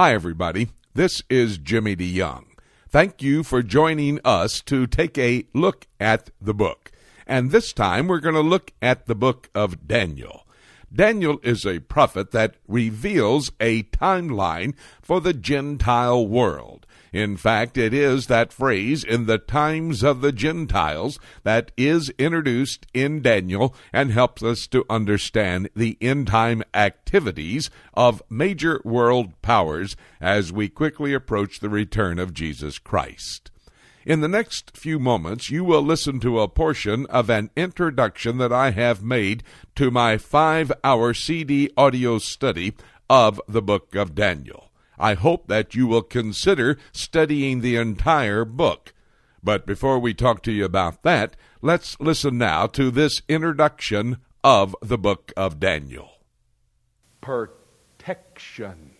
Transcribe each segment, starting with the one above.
Hi, everybody. This is Jimmy DeYoung. Thank you for joining us to take a look at the book. And this time we're going to look at the book of Daniel. Daniel is a prophet that reveals a timeline for the Gentile world. In fact, it is that phrase, in the times of the Gentiles, that is introduced in Daniel and helps us to understand the end time activities of major world powers as we quickly approach the return of Jesus Christ. In the next few moments, you will listen to a portion of an introduction that I have made to my five hour CD audio study of the book of Daniel. I hope that you will consider studying the entire book. But before we talk to you about that, let's listen now to this introduction of the book of Daniel. Protection.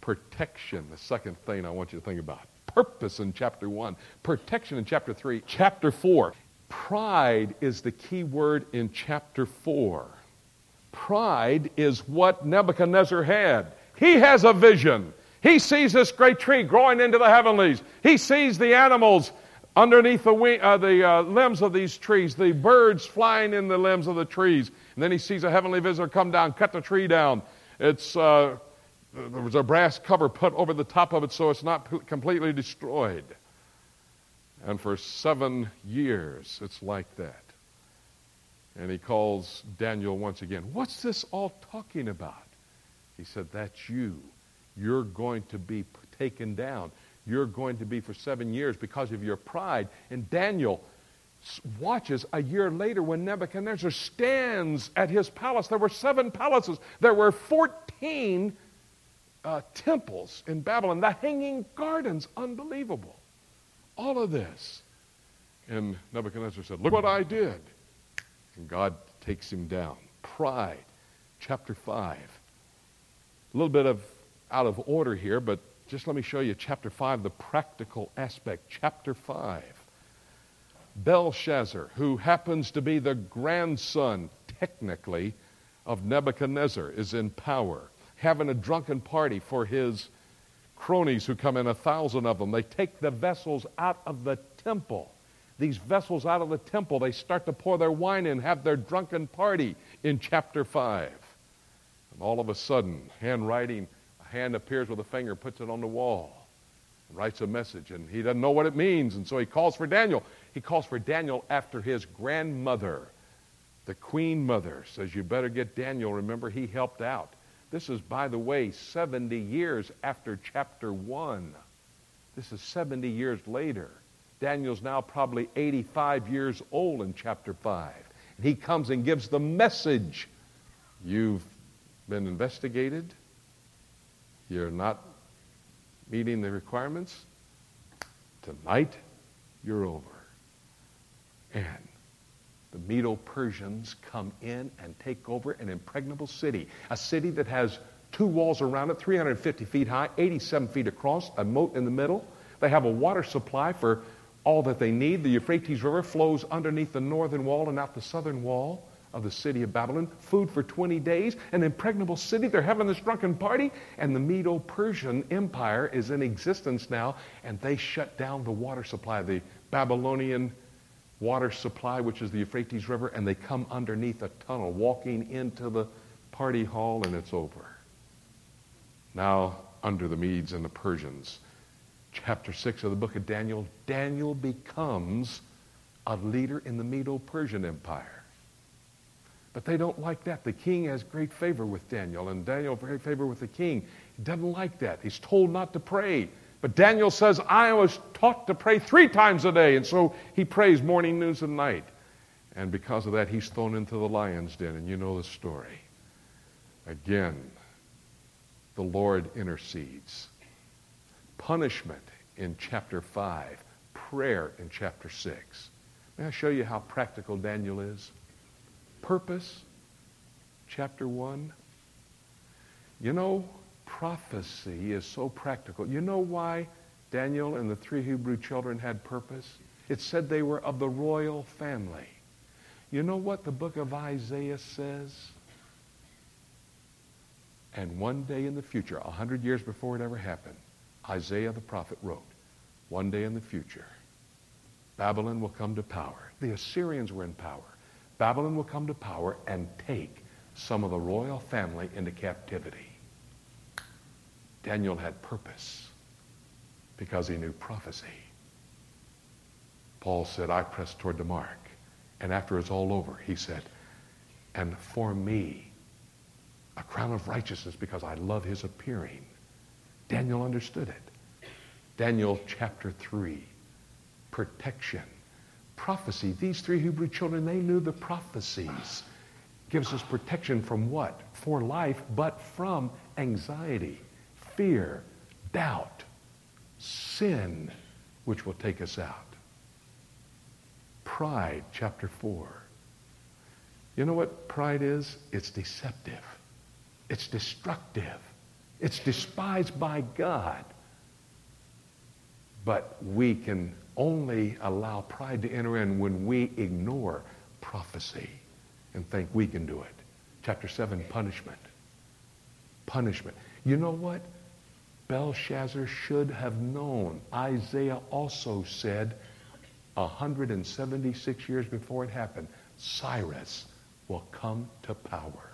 Protection, the second thing I want you to think about. Purpose in chapter 1, protection in chapter 3. Chapter 4, pride is the key word in chapter 4. Pride is what Nebuchadnezzar had. He has a vision. He sees this great tree growing into the heavenlies. He sees the animals underneath the, wing, uh, the uh, limbs of these trees, the birds flying in the limbs of the trees. And then he sees a heavenly visitor come down, cut the tree down. It's, uh, there was a brass cover put over the top of it so it's not p- completely destroyed. And for seven years, it's like that. And he calls Daniel once again. What's this all talking about? He said, That's you. You're going to be taken down. You're going to be for seven years because of your pride. And Daniel watches a year later when Nebuchadnezzar stands at his palace. There were seven palaces, there were 14 uh, temples in Babylon, the hanging gardens, unbelievable. All of this. And Nebuchadnezzar said, Look what I did. And God takes him down. Pride. Chapter 5. A little bit of out of order here, but just let me show you chapter 5, the practical aspect. Chapter 5. Belshazzar, who happens to be the grandson, technically, of Nebuchadnezzar, is in power, having a drunken party for his cronies who come in, a thousand of them. They take the vessels out of the temple. These vessels out of the temple, they start to pour their wine in, have their drunken party in chapter 5. All of a sudden, handwriting, a hand appears with a finger, puts it on the wall, writes a message, and he doesn't know what it means. And so he calls for Daniel. He calls for Daniel after his grandmother, the queen mother, says, You better get Daniel. Remember, he helped out. This is, by the way, 70 years after chapter 1. This is 70 years later. Daniel's now probably 85 years old in chapter 5. And he comes and gives the message. You've been investigated, you're not meeting the requirements, tonight you're over. And the Medo Persians come in and take over an impregnable city, a city that has two walls around it, 350 feet high, 87 feet across, a moat in the middle. They have a water supply for all that they need. The Euphrates River flows underneath the northern wall and out the southern wall of the city of Babylon, food for 20 days, an impregnable city. They're having this drunken party, and the Medo Persian Empire is in existence now, and they shut down the water supply, the Babylonian water supply, which is the Euphrates River, and they come underneath a tunnel, walking into the party hall, and it's over. Now, under the Medes and the Persians, chapter 6 of the book of Daniel, Daniel becomes a leader in the Medo Persian Empire. But they don't like that. The king has great favor with Daniel, and Daniel great favor with the king. He doesn't like that. He's told not to pray. But Daniel says, I was taught to pray three times a day. And so he prays morning, noon, and night. And because of that, he's thrown into the lion's den. And you know the story. Again, the Lord intercedes. Punishment in chapter 5, prayer in chapter 6. May I show you how practical Daniel is? Purpose, chapter 1. You know, prophecy is so practical. You know why Daniel and the three Hebrew children had purpose? It said they were of the royal family. You know what the book of Isaiah says? And one day in the future, a hundred years before it ever happened, Isaiah the prophet wrote, one day in the future, Babylon will come to power. The Assyrians were in power. Babylon will come to power and take some of the royal family into captivity. Daniel had purpose because he knew prophecy. Paul said, I press toward the mark. And after it's all over, he said, and for me, a crown of righteousness because I love his appearing. Daniel understood it. Daniel chapter 3, protection, prophecy. These three Hebrew children, they knew the prophecies. Gives us protection from what? For life, but from anxiety, fear, doubt, sin, which will take us out. Pride, chapter 4. You know what pride is? It's deceptive. It's destructive. It's despised by God. But we can only allow pride to enter in when we ignore prophecy and think we can do it. Chapter 7, punishment. Punishment. You know what? Belshazzar should have known. Isaiah also said 176 years before it happened, Cyrus will come to power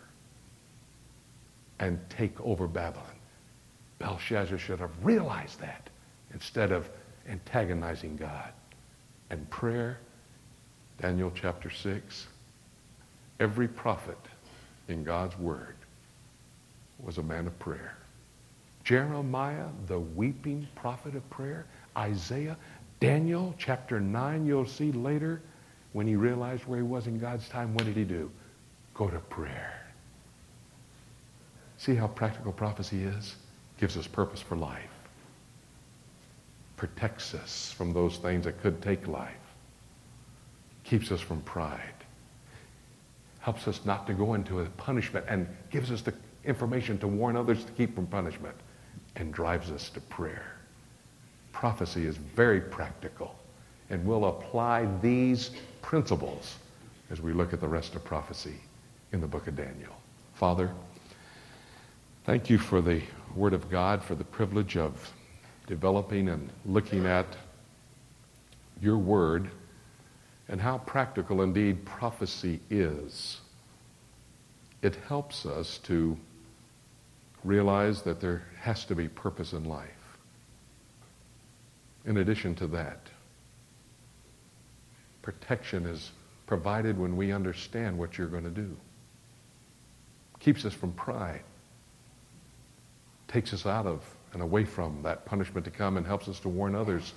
and take over Babylon. Belshazzar should have realized that instead of antagonizing God. And prayer, Daniel chapter 6, every prophet in God's word was a man of prayer. Jeremiah, the weeping prophet of prayer. Isaiah, Daniel chapter 9, you'll see later when he realized where he was in God's time, what did he do? Go to prayer. See how practical prophecy is? Gives us purpose for life. Protects us from those things that could take life. Keeps us from pride. Helps us not to go into a punishment and gives us the information to warn others to keep from punishment and drives us to prayer. Prophecy is very practical and we'll apply these principles as we look at the rest of prophecy in the book of Daniel. Father, thank you for the Word of God, for the privilege of developing and looking at your Word and how practical indeed prophecy is. It helps us to realize that there has to be purpose in life. In addition to that, protection is provided when we understand what you're going to do. Keeps us from pride. Takes us out of and away from that punishment to come and helps us to warn others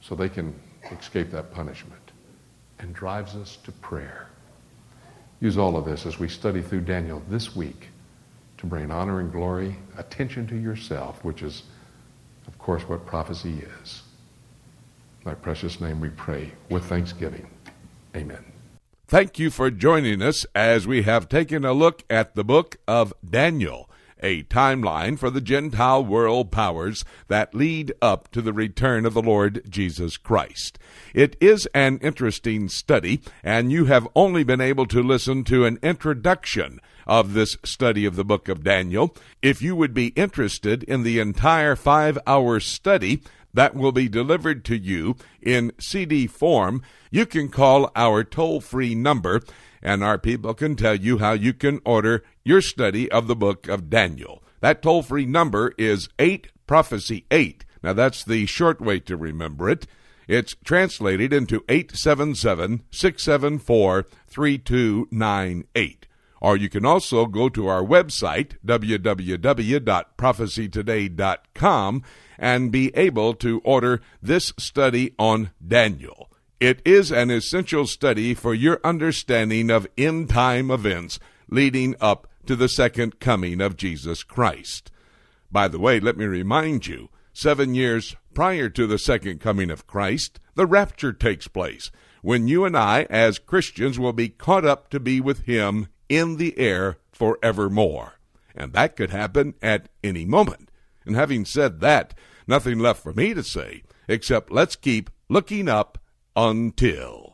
so they can escape that punishment. And drives us to prayer. Use all of this as we study through Daniel this week to bring honor and glory, attention to yourself, which is, of course, what prophecy is. In thy precious name we pray with thanksgiving. Amen. Thank you for joining us as we have taken a look at the book of Daniel, a timeline for the Gentile world powers that lead up to the return of the Lord Jesus Christ. It is an interesting study, and you have only been able to listen to an introduction of this study of the book of Daniel. If you would be interested in the entire five hour study, that will be delivered to you in CD form, you can call our toll free number, and our people can tell you how you can order your study of the book of Daniel. That toll free number is 8 Prophecy 8. Now, that's the short way to remember it. It's translated into 877 674 3298. Or you can also go to our website, www.prophecytoday.com, and be able to order this study on Daniel. It is an essential study for your understanding of end time events leading up to the second coming of Jesus Christ. By the way, let me remind you, seven years prior to the second coming of Christ, the rapture takes place, when you and I, as Christians, will be caught up to be with Him in the air forevermore. And that could happen at any moment. And having said that, nothing left for me to say except let's keep looking up until.